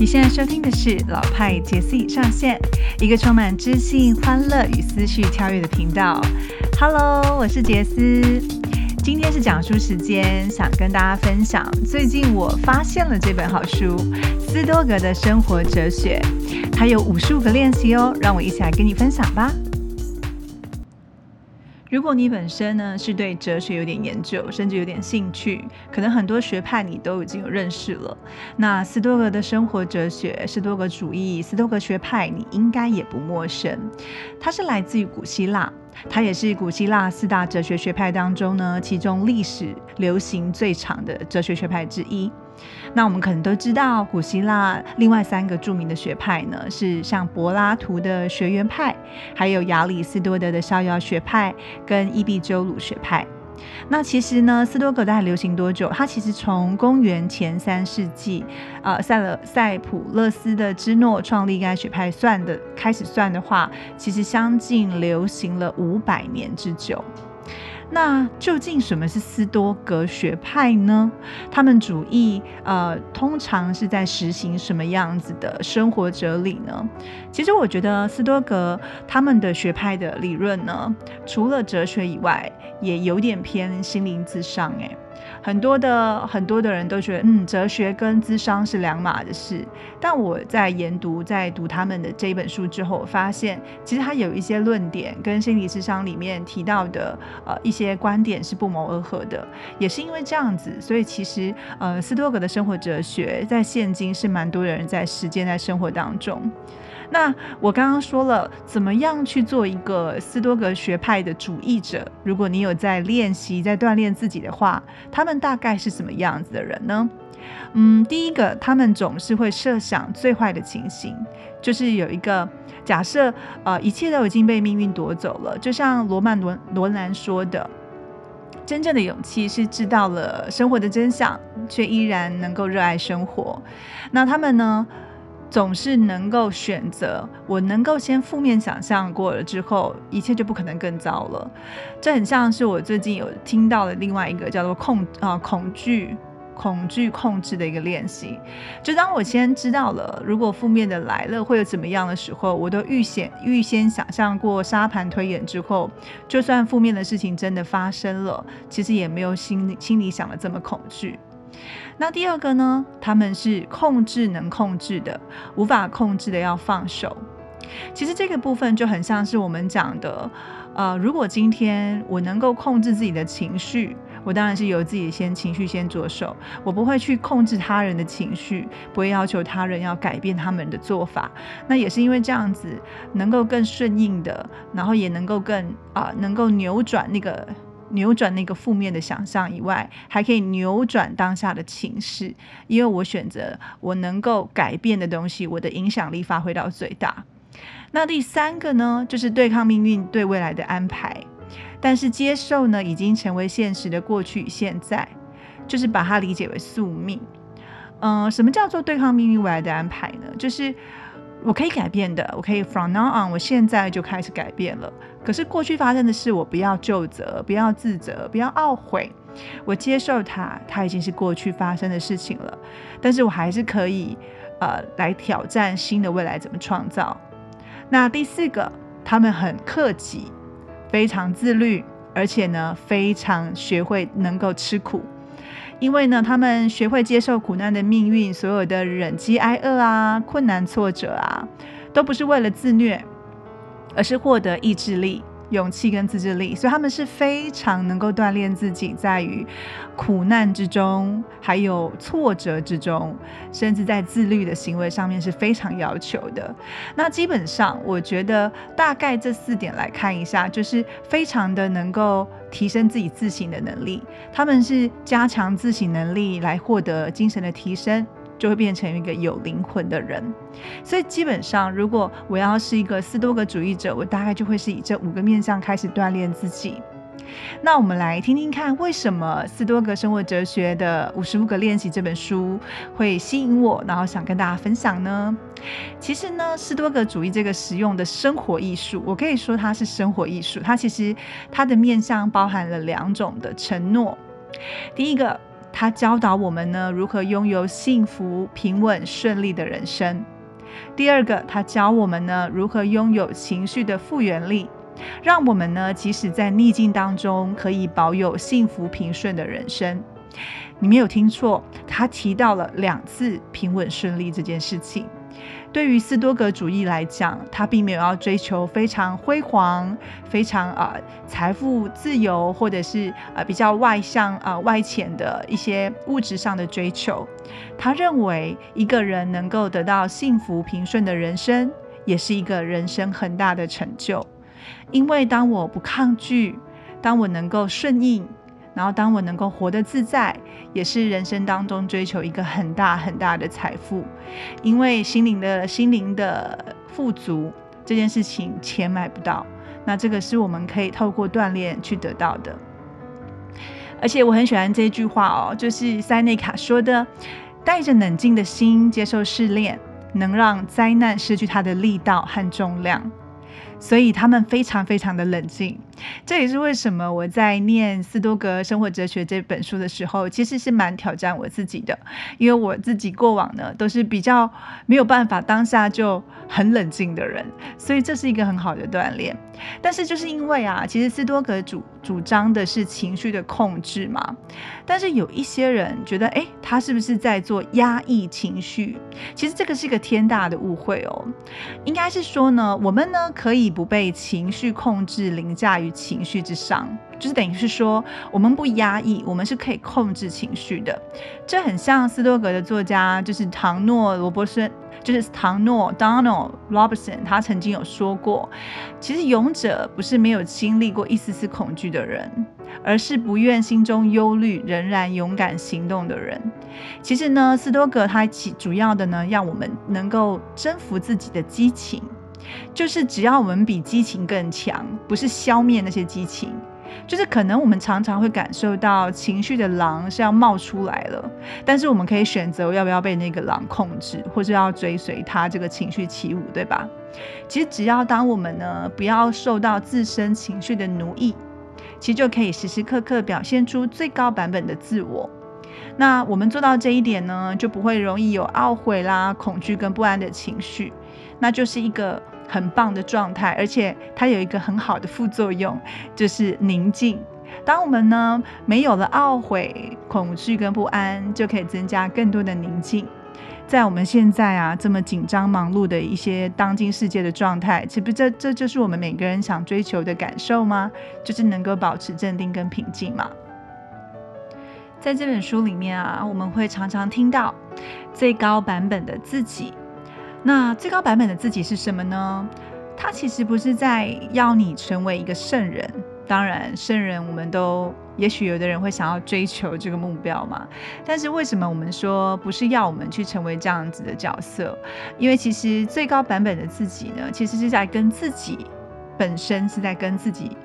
你现在收听的是老派杰斯上线，一个充满知性、欢乐与思绪跳跃的频道。Hello，我是杰斯，今天是讲书时间，想跟大家分享最近我发现了这本好书——斯多格的生活哲学，它有五十五个练习哦，让我一起来跟你分享吧。如果你本身呢是对哲学有点研究，甚至有点兴趣，可能很多学派你都已经有认识了。那斯多格的生活哲学、斯多格主义、斯多格学派，你应该也不陌生。它是来自于古希腊。它也是古希腊四大哲学学派当中呢，其中历史流行最长的哲学学派之一。那我们可能都知道，古希腊另外三个著名的学派呢，是像柏拉图的学园派，还有亚里士多德的逍遥学派，跟伊壁鸠鲁学派。那其实呢，斯多葛大概流行多久？它其实从公元前三世纪，呃，塞勒塞普勒斯的芝诺创立该学派算的开始算的话，其实相近流行了五百年之久。那究竟什么是斯多格学派呢？他们主义呃，通常是在实行什么样子的生活哲理呢？其实我觉得斯多格他们的学派的理论呢，除了哲学以外，也有点偏心灵至上诶。很多的很多的人都觉得，嗯，哲学跟智商是两码的事。但我在研读、在读他们的这一本书之后，我发现其实他有一些论点跟心理智商里面提到的呃一些观点是不谋而合的。也是因为这样子，所以其实呃斯多格的生活哲学在现今是蛮多人在实践在生活当中。那我刚刚说了，怎么样去做一个斯多格学派的主义者？如果你有在练习、在锻炼自己的话，他们大概是什么样子的人呢？嗯，第一个，他们总是会设想最坏的情形，就是有一个假设，呃，一切都已经被命运夺走了。就像罗曼罗罗兰说的，真正的勇气是知道了生活的真相，却依然能够热爱生活。那他们呢？总是能够选择，我能够先负面想象过了之后，一切就不可能更糟了。这很像是我最近有听到的另外一个叫做控啊恐惧恐惧控制的一个练习。就当我先知道了，如果负面的来了会有怎么样的时候，我都预先预先想象过沙盘推演之后，就算负面的事情真的发生了，其实也没有心里心里想的这么恐惧。那第二个呢？他们是控制能控制的，无法控制的要放手。其实这个部分就很像是我们讲的，呃，如果今天我能够控制自己的情绪，我当然是由自己先情绪先着手，我不会去控制他人的情绪，不会要求他人要改变他们的做法。那也是因为这样子，能够更顺应的，然后也能够更啊，能够扭转那个。扭转那个负面的想象以外，还可以扭转当下的情势，因为我选择我能够改变的东西，我的影响力发挥到最大。那第三个呢，就是对抗命运对未来的安排，但是接受呢，已经成为现实的过去与现在，就是把它理解为宿命。嗯，什么叫做对抗命运未来的安排呢？就是。我可以改变的，我可以 from now on，我现在就开始改变了。可是过去发生的事，我不要就责，不要自责，不要懊悔，我接受它，它已经是过去发生的事情了。但是我还是可以，呃，来挑战新的未来怎么创造。那第四个，他们很克己，非常自律，而且呢，非常学会能够吃苦。因为呢，他们学会接受苦难的命运，所有的忍饥挨饿啊、困难挫折啊，都不是为了自虐，而是获得意志力。勇气跟自制力，所以他们是非常能够锻炼自己，在于苦难之中，还有挫折之中，甚至在自律的行为上面是非常要求的。那基本上，我觉得大概这四点来看一下，就是非常的能够提升自己自省的能力。他们是加强自省能力来获得精神的提升。就会变成一个有灵魂的人，所以基本上，如果我要是一个斯多格主义者，我大概就会是以这五个面向开始锻炼自己。那我们来听听看，为什么《斯多格生活哲学的五十五个练习》这本书会吸引我，然后想跟大家分享呢？其实呢，斯多格主义这个实用的生活艺术，我可以说它是生活艺术。它其实它的面向包含了两种的承诺，第一个。他教导我们呢如何拥有幸福、平稳、顺利的人生。第二个，他教我们呢如何拥有情绪的复原力，让我们呢即使在逆境当中可以保有幸福平顺的人生。你没有听错，他提到了两次平稳顺利这件事情。对于斯多格主义来讲，他并没有要追求非常辉煌、非常啊财富自由，或者是呃比较外向啊外显的一些物质上的追求。他认为一个人能够得到幸福平顺的人生，也是一个人生很大的成就。因为当我不抗拒，当我能够顺应。然后，当我能够活得自在，也是人生当中追求一个很大很大的财富。因为心灵的心灵的富足这件事情，钱买不到。那这个是我们可以透过锻炼去得到的。而且我很喜欢这句话哦，就是塞内卡说的：“带着冷静的心接受试炼，能让灾难失去它的力道和重量。”所以他们非常非常的冷静，这也是为什么我在念斯多格生活哲学这本书的时候，其实是蛮挑战我自己的，因为我自己过往呢都是比较没有办法当下就很冷静的人，所以这是一个很好的锻炼。但是就是因为啊，其实斯多格主主张的是情绪的控制嘛，但是有一些人觉得，哎，他是不是在做压抑情绪？其实这个是一个天大的误会哦，应该是说呢，我们呢可以。不被情绪控制，凌驾于情绪之上，就是等于是说，我们不压抑，我们是可以控制情绪的。这很像斯多格的作家，就是唐诺罗伯森，就是唐诺 Donald Robertson，他曾经有说过，其实勇者不是没有经历过一丝丝恐惧的人，而是不愿心中忧虑，仍然勇敢行动的人。其实呢，斯多格他其主要的呢，让我们能够征服自己的激情。就是只要我们比激情更强，不是消灭那些激情，就是可能我们常常会感受到情绪的狼是要冒出来了，但是我们可以选择要不要被那个狼控制，或是要追随他这个情绪起舞，对吧？其实只要当我们呢不要受到自身情绪的奴役，其实就可以时时刻刻表现出最高版本的自我。那我们做到这一点呢，就不会容易有懊悔啦、恐惧跟不安的情绪，那就是一个。很棒的状态，而且它有一个很好的副作用，就是宁静。当我们呢没有了懊悔、恐惧跟不安，就可以增加更多的宁静。在我们现在啊这么紧张忙碌的一些当今世界的状态，岂不这这就是我们每个人想追求的感受吗？就是能够保持镇定跟平静嘛。在这本书里面啊，我们会常常听到最高版本的自己。那最高版本的自己是什么呢？它其实不是在要你成为一个圣人。当然，圣人我们都也许有的人会想要追求这个目标嘛。但是为什么我们说不是要我们去成为这样子的角色？因为其实最高版本的自己呢，其实是在跟自己本身是在跟自己。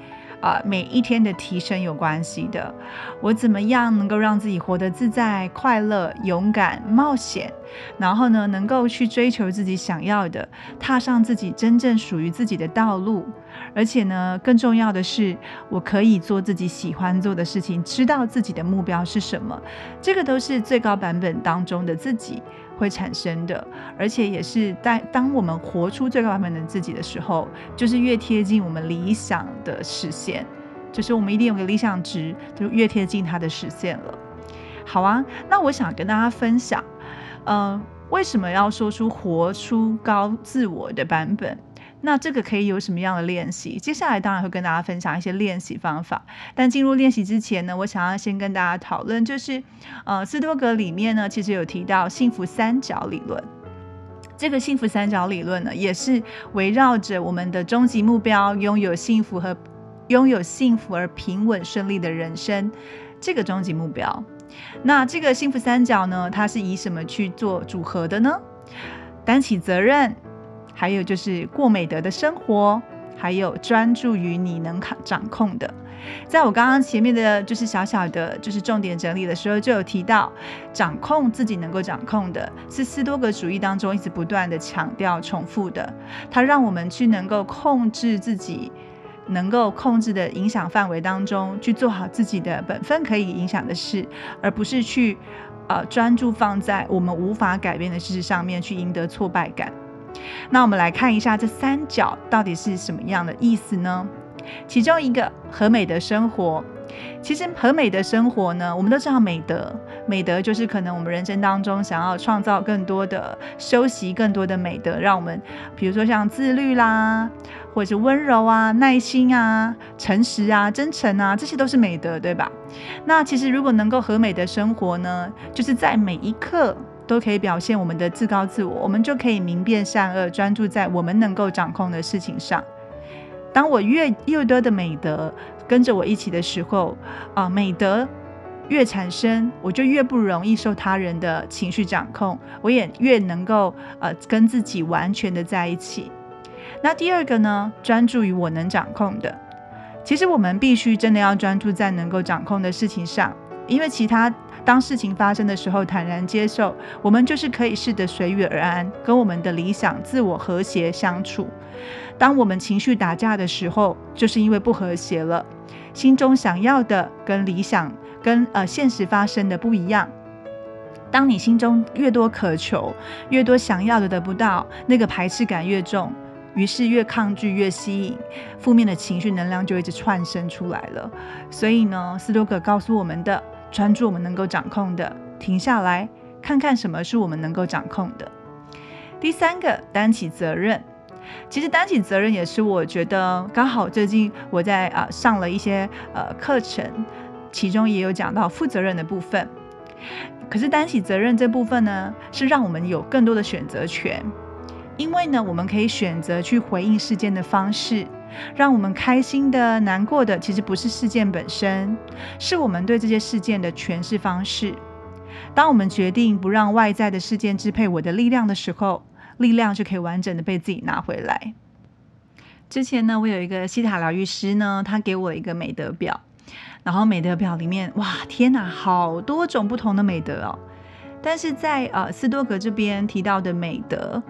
啊，每一天的提升有关系的。我怎么样能够让自己活得自在、快乐、勇敢、冒险？然后呢，能够去追求自己想要的，踏上自己真正属于自己的道路。而且呢，更重要的是，我可以做自己喜欢做的事情，知道自己的目标是什么。这个都是最高版本当中的自己。会产生的，而且也是在当我们活出最高版本的自己的时候，就是越贴近我们理想的实现，就是我们一定有个理想值，就越贴近它的实现了。好啊，那我想跟大家分享，呃，为什么要说出活出高自我的版本？那这个可以有什么样的练习？接下来当然会跟大家分享一些练习方法。但进入练习之前呢，我想要先跟大家讨论，就是呃，斯多格里面呢，其实有提到幸福三角理论。这个幸福三角理论呢，也是围绕着我们的终极目标，拥有幸福和拥有幸福而平稳顺利的人生这个终极目标。那这个幸福三角呢，它是以什么去做组合的呢？担起责任。还有就是过美德的生活，还有专注于你能掌掌控的。在我刚刚前面的就是小小的，就是重点整理的时候，就有提到，掌控自己能够掌控的，是斯多格主义当中一直不断的强调、重复的。它让我们去能够控制自己能够控制的影响范围当中去做好自己的本分可以影响的事，而不是去呃专注放在我们无法改变的事实上面去赢得挫败感。那我们来看一下这三角到底是什么样的意思呢？其中一个和美的生活。其实和美的生活呢，我们都知道美德，美德就是可能我们人生当中想要创造更多的修习，更多的美德，让我们，比如说像自律啦，或者是温柔啊、耐心啊、诚实啊、真诚啊，这些都是美德，对吧？那其实如果能够和美的生活呢，就是在每一刻都可以表现我们的自高自我，我们就可以明辨善恶，专注在我们能够掌控的事情上。当我越越多的美德。跟着我一起的时候，啊，美德越产生，我就越不容易受他人的情绪掌控，我也越能够呃跟自己完全的在一起。那第二个呢，专注于我能掌控的。其实我们必须真的要专注在能够掌控的事情上，因为其他当事情发生的时候，坦然接受，我们就是可以试着随遇而安，跟我们的理想自我和谐相处。当我们情绪打架的时候，就是因为不和谐了。心中想要的跟理想、跟呃现实发生的不一样。当你心中越多渴求，越多想要的得不到，那个排斥感越重，于是越抗拒越吸引，负面的情绪能量就一直窜生出来了。所以呢，斯多葛告诉我们的，专注我们能够掌控的，停下来看看什么是我们能够掌控的。第三个，担起责任。其实担起责任也是我觉得刚好最近我在啊上了一些呃课程，其中也有讲到负责任的部分。可是担起责任这部分呢，是让我们有更多的选择权，因为呢，我们可以选择去回应事件的方式，让我们开心的、难过的，其实不是事件本身，是我们对这些事件的诠释方式。当我们决定不让外在的事件支配我的力量的时候。力量就可以完整的被自己拿回来。之前呢，我有一个西塔疗愈师呢，他给我一个美德表，然后美德表里面，哇，天哪，好多种不同的美德哦。但是在呃斯多格这边提到的美德，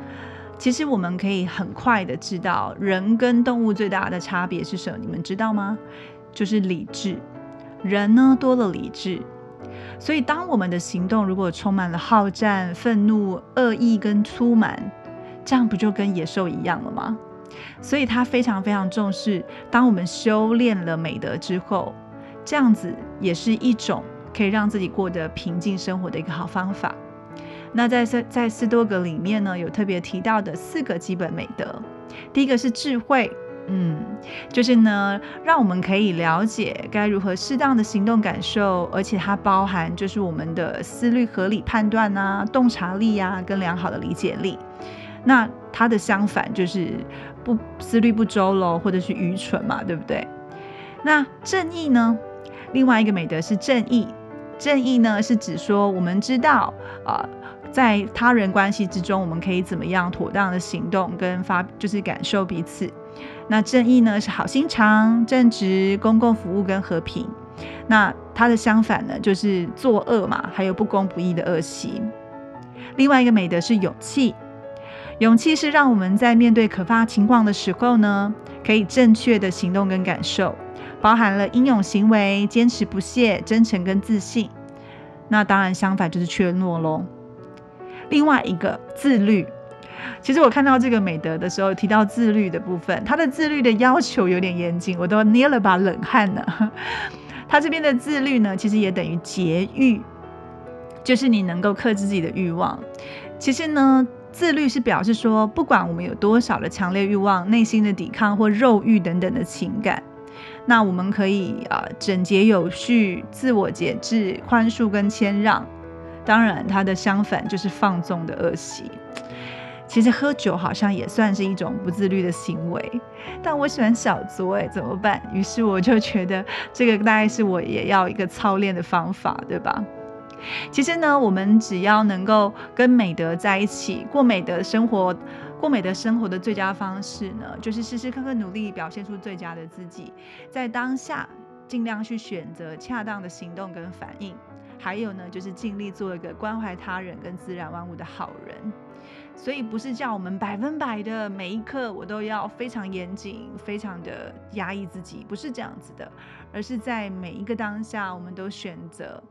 其实我们可以很快的知道，人跟动物最大的差别是什么？你们知道吗？就是理智。人呢多了理智。所以，当我们的行动如果充满了好战、愤怒、恶意跟粗蛮，这样不就跟野兽一样了吗？所以他非常非常重视，当我们修炼了美德之后，这样子也是一种可以让自己过得平静生活的一个好方法。那在在在斯多格里面呢，有特别提到的四个基本美德，第一个是智慧。嗯，就是呢，让我们可以了解该如何适当的行动感受，而且它包含就是我们的思虑合理判断啊、洞察力啊，跟良好的理解力。那它的相反就是不思虑不周喽，或者是愚蠢嘛，对不对？那正义呢？另外一个美德是正义。正义呢，是指说我们知道啊，在他人关系之中，我们可以怎么样妥当的行动跟发，就是感受彼此。那正义呢是好心肠、正直、公共服务跟和平。那它的相反呢就是作恶嘛，还有不公不义的恶习。另外一个美德是勇气，勇气是让我们在面对可怕情况的时候呢，可以正确的行动跟感受，包含了英勇行为、坚持不懈、真诚跟自信。那当然相反就是怯懦喽。另外一个自律。其实我看到这个美德的时候，提到自律的部分，他的自律的要求有点严谨，我都捏了把冷汗呢。他这边的自律呢，其实也等于节欲，就是你能够克制自己的欲望。其实呢，自律是表示说，不管我们有多少的强烈欲望、内心的抵抗或肉欲等等的情感，那我们可以啊整洁有序、自我节制、宽恕跟谦让。当然，它的相反就是放纵的恶习。其实喝酒好像也算是一种不自律的行为，但我喜欢小酌，哎，怎么办？于是我就觉得这个大概是我也要一个操练的方法，对吧？其实呢，我们只要能够跟美德在一起，过美德生活，过美的生活的最佳方式呢，就是时时刻刻努力表现出最佳的自己，在当下尽量去选择恰当的行动跟反应。还有呢，就是尽力做一个关怀他人跟自然万物的好人。所以不是叫我们百分百的每一刻我都要非常严谨、非常的压抑自己，不是这样子的，而是在每一个当下，我们都选择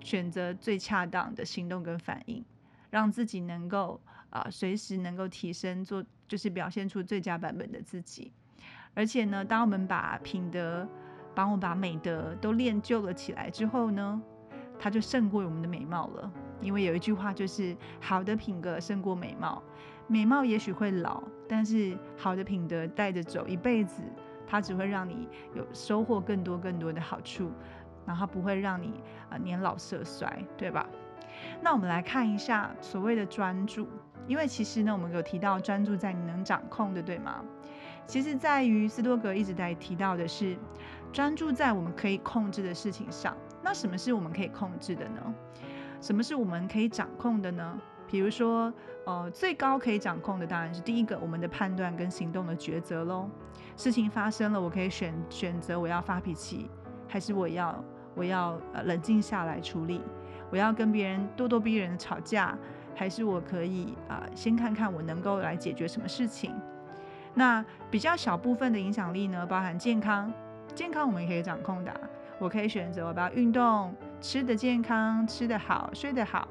选择最恰当的行动跟反应，让自己能够啊随时能够提升，做就是表现出最佳版本的自己。而且呢，当我们把品德、帮我把美德都练就了起来之后呢，它就胜过我们的美貌了。因为有一句话就是“好的品格胜过美貌”，美貌也许会老，但是好的品德带着走一辈子，它只会让你有收获更多更多的好处，然后不会让你啊年老色衰，对吧？那我们来看一下所谓的专注，因为其实呢，我们有提到专注在你能掌控的，对吗？其实在于斯多格一直在提到的是专注在我们可以控制的事情上。那什么是我们可以控制的呢？什么是我们可以掌控的呢？比如说，呃，最高可以掌控的当然是第一个，我们的判断跟行动的抉择喽。事情发生了，我可以选选择我要发脾气，还是我要我要冷静下来处理？我要跟别人咄咄逼人的吵架，还是我可以啊先看看我能够来解决什么事情？那比较小部分的影响力呢，包含健康，健康我们也可以掌控的，我可以选择我不要运动。吃的健康，吃得好，睡得好。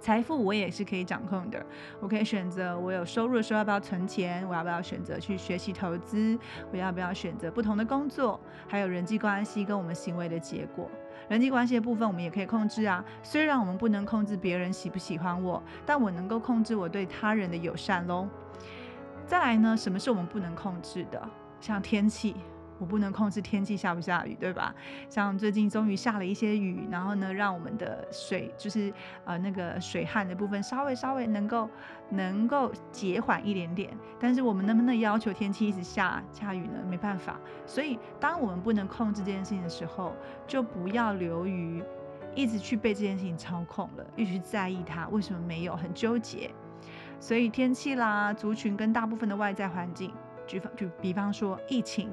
财富我也是可以掌控的，我可以选择我有收入的时候要不要存钱，我要不要选择去学习投资，我要不要选择不同的工作，还有人际关系跟我们行为的结果。人际关系的部分我们也可以控制啊，虽然我们不能控制别人喜不喜欢我，但我能够控制我对他人的友善喽。再来呢，什么是我们不能控制的？像天气。我不能控制天气下不下雨，对吧？像最近终于下了一些雨，然后呢，让我们的水就是呃那个水旱的部分稍微稍微能够能够减缓一点点。但是我们能不能要求天气一直下下雨呢？没办法。所以当我们不能控制这件事情的时候，就不要流于一直去被这件事情操控了，一直去在意它为什么没有，很纠结。所以天气啦，族群跟大部分的外在环境，举方就比方说疫情。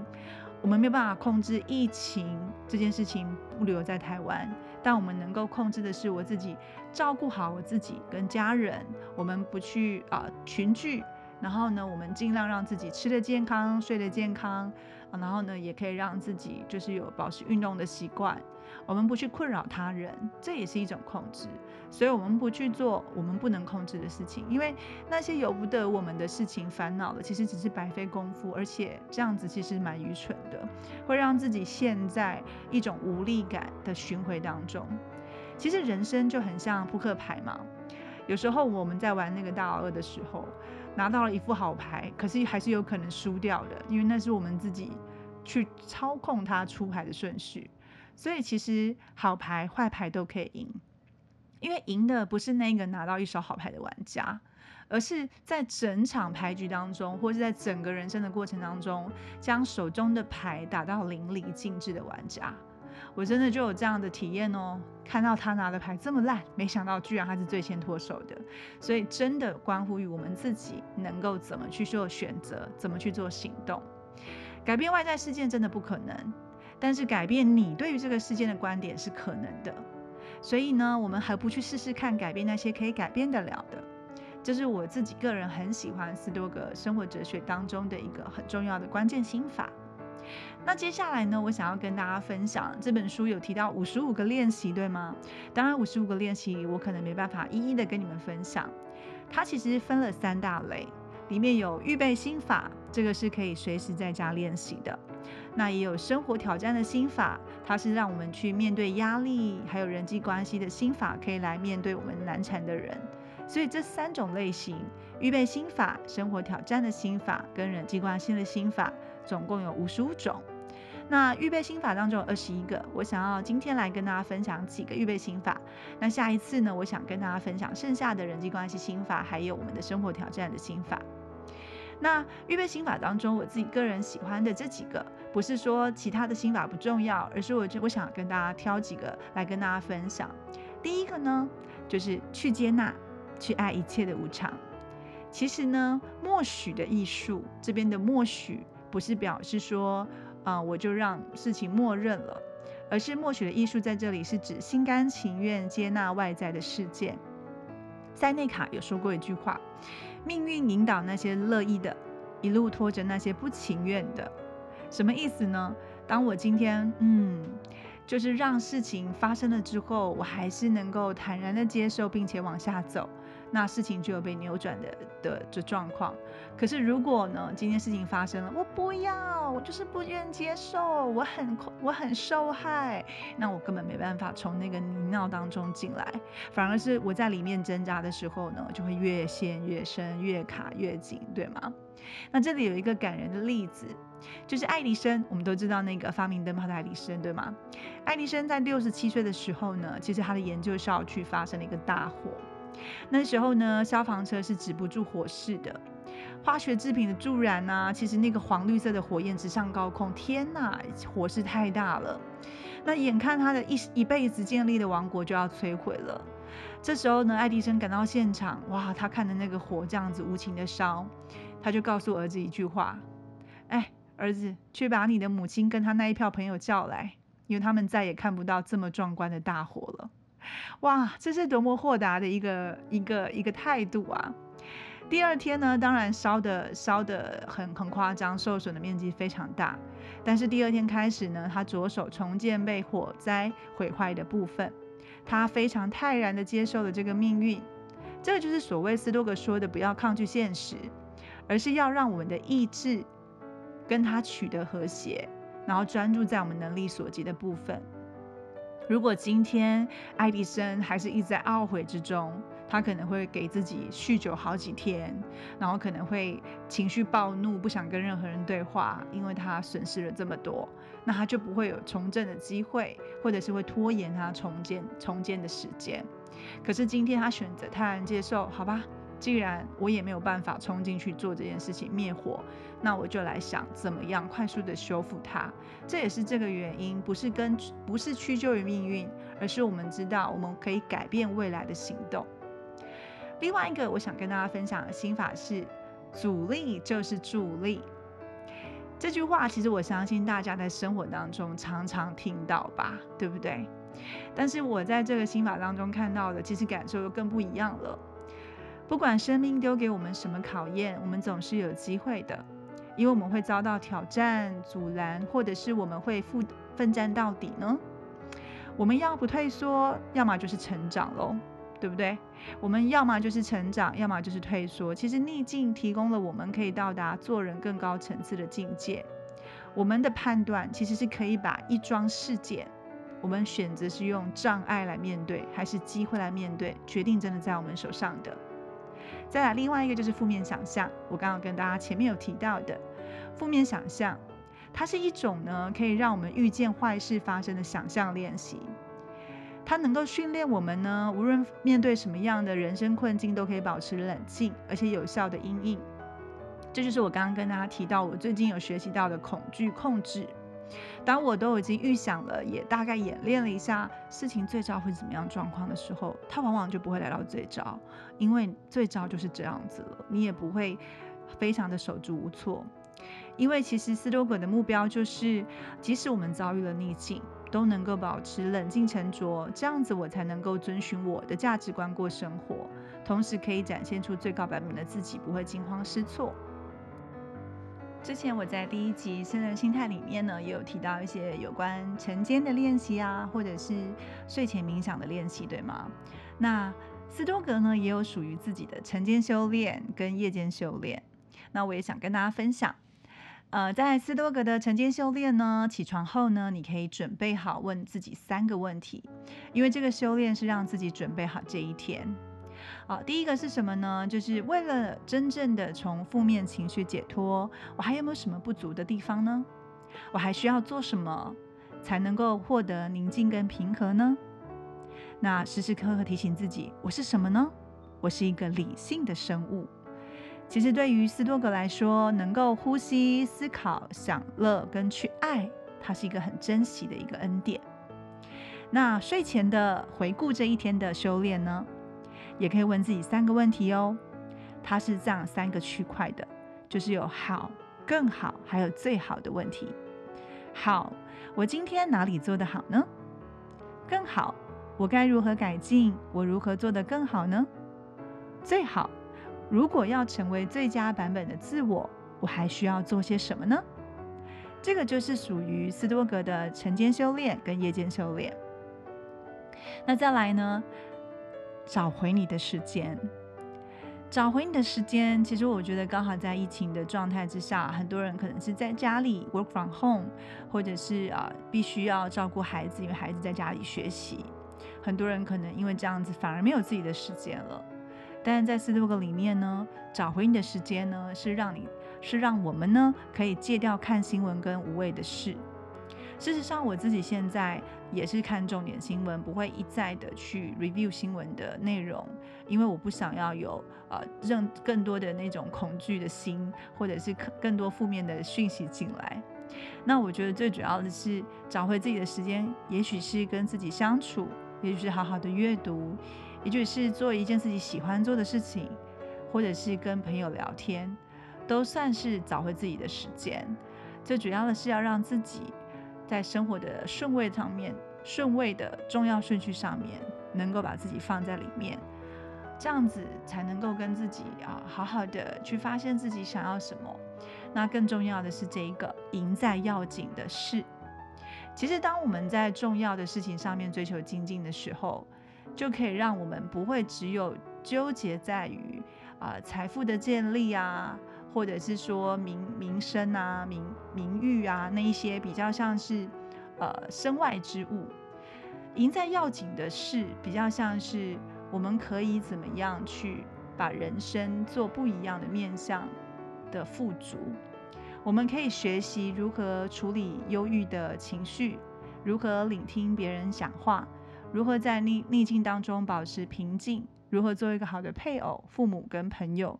我们没有办法控制疫情这件事情不留在台湾，但我们能够控制的是我自己照顾好我自己跟家人，我们不去啊群聚。然后呢，我们尽量让自己吃的健康、睡得健康，然后呢，也可以让自己就是有保持运动的习惯。我们不去困扰他人，这也是一种控制。所以，我们不去做我们不能控制的事情，因为那些由不得我们的事情烦恼了，其实只是白费功夫，而且这样子其实蛮愚蠢的，会让自己陷在一种无力感的循环当中。其实人生就很像扑克牌嘛。有时候我们在玩那个大老二的时候，拿到了一副好牌，可是还是有可能输掉的，因为那是我们自己去操控它出牌的顺序。所以其实好牌坏牌都可以赢，因为赢的不是那个拿到一手好牌的玩家，而是在整场牌局当中，或是在整个人生的过程当中，将手中的牌打到淋漓尽致的玩家。我真的就有这样的体验哦，看到他拿的牌这么烂，没想到居然他是最先脱手的，所以真的关乎于我们自己能够怎么去做选择，怎么去做行动。改变外在事件真的不可能，但是改变你对于这个事件的观点是可能的。所以呢，我们何不去试试看改变那些可以改变得了的？这是我自己个人很喜欢斯多格生活哲学当中的一个很重要的关键心法。那接下来呢，我想要跟大家分享这本书有提到五十五个练习，对吗？当然，五十五个练习我可能没办法一一的跟你们分享。它其实分了三大类，里面有预备心法，这个是可以随时在家练习的。那也有生活挑战的心法，它是让我们去面对压力，还有人际关系的心法，可以来面对我们难缠的人。所以这三种类型，预备心法、生活挑战的心法跟人际关系的心法。总共有五十五种，那预备心法当中有二十一个。我想要今天来跟大家分享几个预备心法。那下一次呢，我想跟大家分享剩下的人际关系心法，还有我们的生活挑战的心法。那预备心法当中，我自己个人喜欢的这几个，不是说其他的心法不重要，而是我我想跟大家挑几个来跟大家分享。第一个呢，就是去接纳，去爱一切的无常。其实呢，默许的艺术这边的默许。不是表示说，啊，我就让事情默认了，而是默许的艺术在这里是指心甘情愿接纳外在的事件。塞内卡有说过一句话：“命运引导那些乐意的，一路拖着那些不情愿的。”什么意思呢？当我今天，嗯。就是让事情发生了之后，我还是能够坦然的接受，并且往下走，那事情就有被扭转的的这状况。可是如果呢，今天事情发生了，我不要，我就是不愿接受，我很我很受害，那我根本没办法从那个泥淖当中进来，反而是我在里面挣扎的时候呢，就会越陷越深，越卡越紧，对吗？那这里有一个感人的例子。就是爱迪生，我们都知道那个发明灯泡的爱迪生，对吗？爱迪生在六十七岁的时候呢，其实他的研究校区发生了一个大火。那时候呢，消防车是止不住火势的。化学制品的助燃呢，其实那个黄绿色的火焰直上高空，天哪，火势太大了。那眼看他的一一辈子建立的王国就要摧毁了。这时候呢，爱迪生赶到现场，哇，他看着那个火这样子无情的烧，他就告诉儿子一句话：“哎。”儿子，去把你的母亲跟他那一票朋友叫来，因为他们再也看不到这么壮观的大火了。哇，这是多么豁达的一个一个一个态度啊！第二天呢，当然烧的烧的很很夸张，受损的面积非常大。但是第二天开始呢，他着手重建被火灾毁坏的部分，他非常泰然的接受了这个命运。这个就是所谓斯多格说的，不要抗拒现实，而是要让我们的意志。跟他取得和谐，然后专注在我们能力所及的部分。如果今天爱迪生还是一直在懊悔之中，他可能会给自己酗酒好几天，然后可能会情绪暴怒，不想跟任何人对话，因为他损失了这么多，那他就不会有重振的机会，或者是会拖延他重建重建的时间。可是今天他选择泰然接受，好吧。既然我也没有办法冲进去做这件事情灭火，那我就来想怎么样快速的修复它。这也是这个原因，不是跟不是屈就于命运，而是我们知道我们可以改变未来的行动。另外一个我想跟大家分享的心法是：阻力就是助力。这句话其实我相信大家在生活当中常常听到吧，对不对？但是我在这个心法当中看到的，其实感受又更不一样了。不管生命丢给我们什么考验，我们总是有机会的，因为我们会遭到挑战、阻拦，或者是我们会奋奋战到底呢？我们要不退缩，要么就是成长喽，对不对？我们要么就是成长，要么就是退缩。其实逆境提供了我们可以到达做人更高层次的境界。我们的判断其实是可以把一桩事件，我们选择是用障碍来面对，还是机会来面对，决定真的在我们手上的。再来，另外一个就是负面想象。我刚刚跟大家前面有提到的，负面想象，它是一种呢可以让我们预见坏事发生的想象练习。它能够训练我们呢，无论面对什么样的人生困境，都可以保持冷静，而且有效的应应。这就是我刚刚跟大家提到，我最近有学习到的恐惧控制。当我都已经预想了，也大概演练了一下事情最糟会怎么样状况的时候，它往往就不会来到最糟，因为最糟就是这样子了，你也不会非常的手足无措。因为其实斯多葛的目标就是，即使我们遭遇了逆境，都能够保持冷静沉着，这样子我才能够遵循我的价值观过生活，同时可以展现出最高版本的自己，不会惊慌失措。之前我在第一集《生人心态》里面呢，也有提到一些有关晨间的练习啊，或者是睡前冥想的练习，对吗？那斯多格呢，也有属于自己的晨间修炼跟夜间修炼。那我也想跟大家分享，呃，在斯多格的晨间修炼呢，起床后呢，你可以准备好问自己三个问题，因为这个修炼是让自己准备好这一天。好，第一个是什么呢？就是为了真正的从负面情绪解脱，我还有没有什么不足的地方呢？我还需要做什么才能够获得宁静跟平和呢？那时时刻刻提醒自己，我是什么呢？我是一个理性的生物。其实对于斯多格来说，能够呼吸、思考、享乐跟去爱，它是一个很珍惜的一个恩典。那睡前的回顾这一天的修炼呢？也可以问自己三个问题哦，它是这样三个区块的，就是有好、更好，还有最好的问题。好，我今天哪里做得好呢？更好，我该如何改进？我如何做得更好呢？最好，如果要成为最佳版本的自我，我还需要做些什么呢？这个就是属于斯多格的晨间修炼跟夜间修炼。那再来呢？找回你的时间，找回你的时间。其实我觉得刚好在疫情的状态之下，很多人可能是在家里 work from home，或者是啊必须要照顾孩子，因为孩子在家里学习。很多人可能因为这样子反而没有自己的时间了。但是在斯多格里面呢，找回你的时间呢，是让你。是让我们呢可以戒掉看新闻跟无谓的事。事实上，我自己现在也是看重点新闻，不会一再的去 review 新闻的内容，因为我不想要有呃让更多的那种恐惧的心，或者是更多负面的讯息进来。那我觉得最主要的是找回自己的时间，也许是跟自己相处，也许是好好的阅读，也许是做一件自己喜欢做的事情，或者是跟朋友聊天。都算是找回自己的时间，最主要的是要让自己在生活的顺位上面、顺位的重要顺序上面，能够把自己放在里面，这样子才能够跟自己啊好好的去发现自己想要什么。那更重要的是这一个赢在要紧的事。其实，当我们在重要的事情上面追求精进的时候，就可以让我们不会只有纠结在于啊财富的建立啊。或者是说名名声啊、名名誉啊，那一些比较像是呃身外之物，赢在要紧的事，比较像是我们可以怎么样去把人生做不一样的面向的富足。我们可以学习如何处理忧郁的情绪，如何聆听别人讲话，如何在逆逆境当中保持平静，如何做一个好的配偶、父母跟朋友。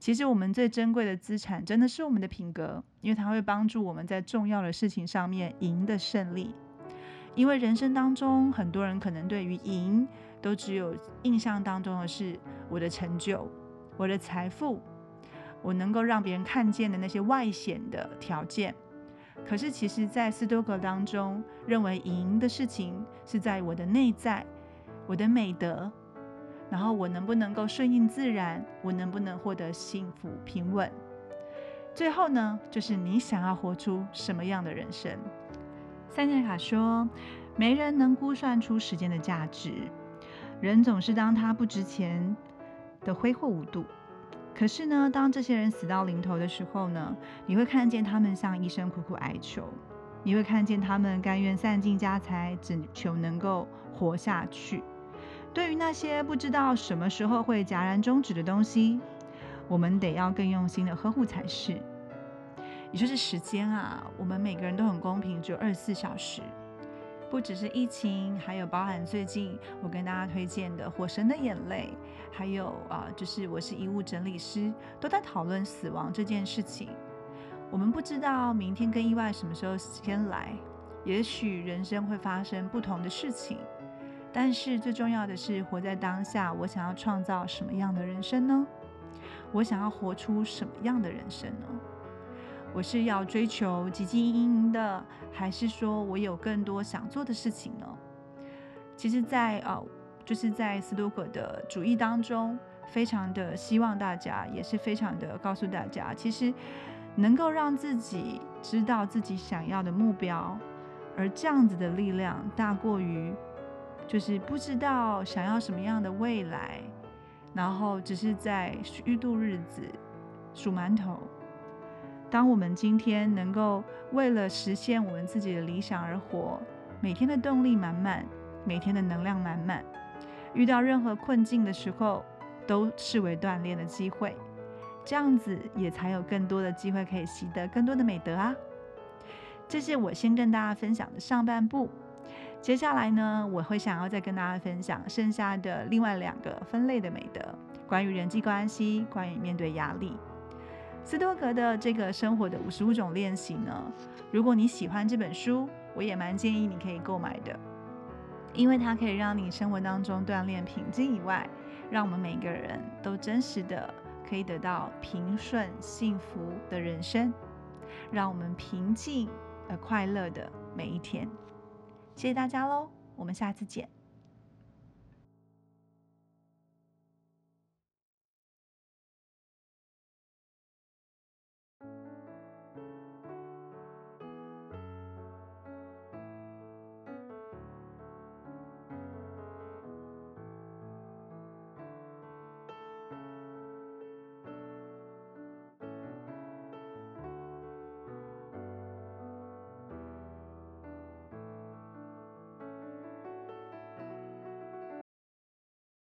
其实我们最珍贵的资产，真的是我们的品格，因为它会帮助我们在重要的事情上面赢得胜利。因为人生当中，很多人可能对于赢，都只有印象当中的是我的成就、我的财富，我能够让别人看见的那些外显的条件。可是，其实，在斯多格当中，认为赢的事情是在我的内在，我的美德。然后我能不能够顺应自然？我能不能获得幸福平稳？最后呢，就是你想要活出什么样的人生？塞内卡说：“没人能估算出时间的价值，人总是当他不值钱的挥霍无度。可是呢，当这些人死到临头的时候呢，你会看见他们向医生苦苦哀求，你会看见他们甘愿散尽家财，只求能够活下去。”对于那些不知道什么时候会戛然终止的东西，我们得要更用心的呵护才是。也就是时间啊，我们每个人都很公平，只有二十四小时。不只是疫情，还有包含最近我跟大家推荐的《火神的眼泪》，还有啊，就是我是遗物整理师，都在讨论死亡这件事情。我们不知道明天跟意外什么时候先来，也许人生会发生不同的事情。但是最重要的是活在当下。我想要创造什么样的人生呢？我想要活出什么样的人生呢？我是要追求汲汲营营的，还是说我有更多想做的事情呢？其实，在呃，就是在斯多葛的主义当中，非常的希望大家，也是非常的告诉大家，其实能够让自己知道自己想要的目标，而这样子的力量大过于。就是不知道想要什么样的未来，然后只是在虚度日子、数馒头。当我们今天能够为了实现我们自己的理想而活，每天的动力满满，每天的能量满满，遇到任何困境的时候，都视为锻炼的机会，这样子也才有更多的机会可以习得更多的美德啊！这是我先跟大家分享的上半部。接下来呢，我会想要再跟大家分享剩下的另外两个分类的美德，关于人际关系，关于面对压力。斯多格的这个生活的五十五种练习呢，如果你喜欢这本书，我也蛮建议你可以购买的，因为它可以让你生活当中锻炼平静以外，让我们每个人都真实的可以得到平顺幸福的人生，让我们平静而快乐的每一天。谢谢大家喽，我们下次见。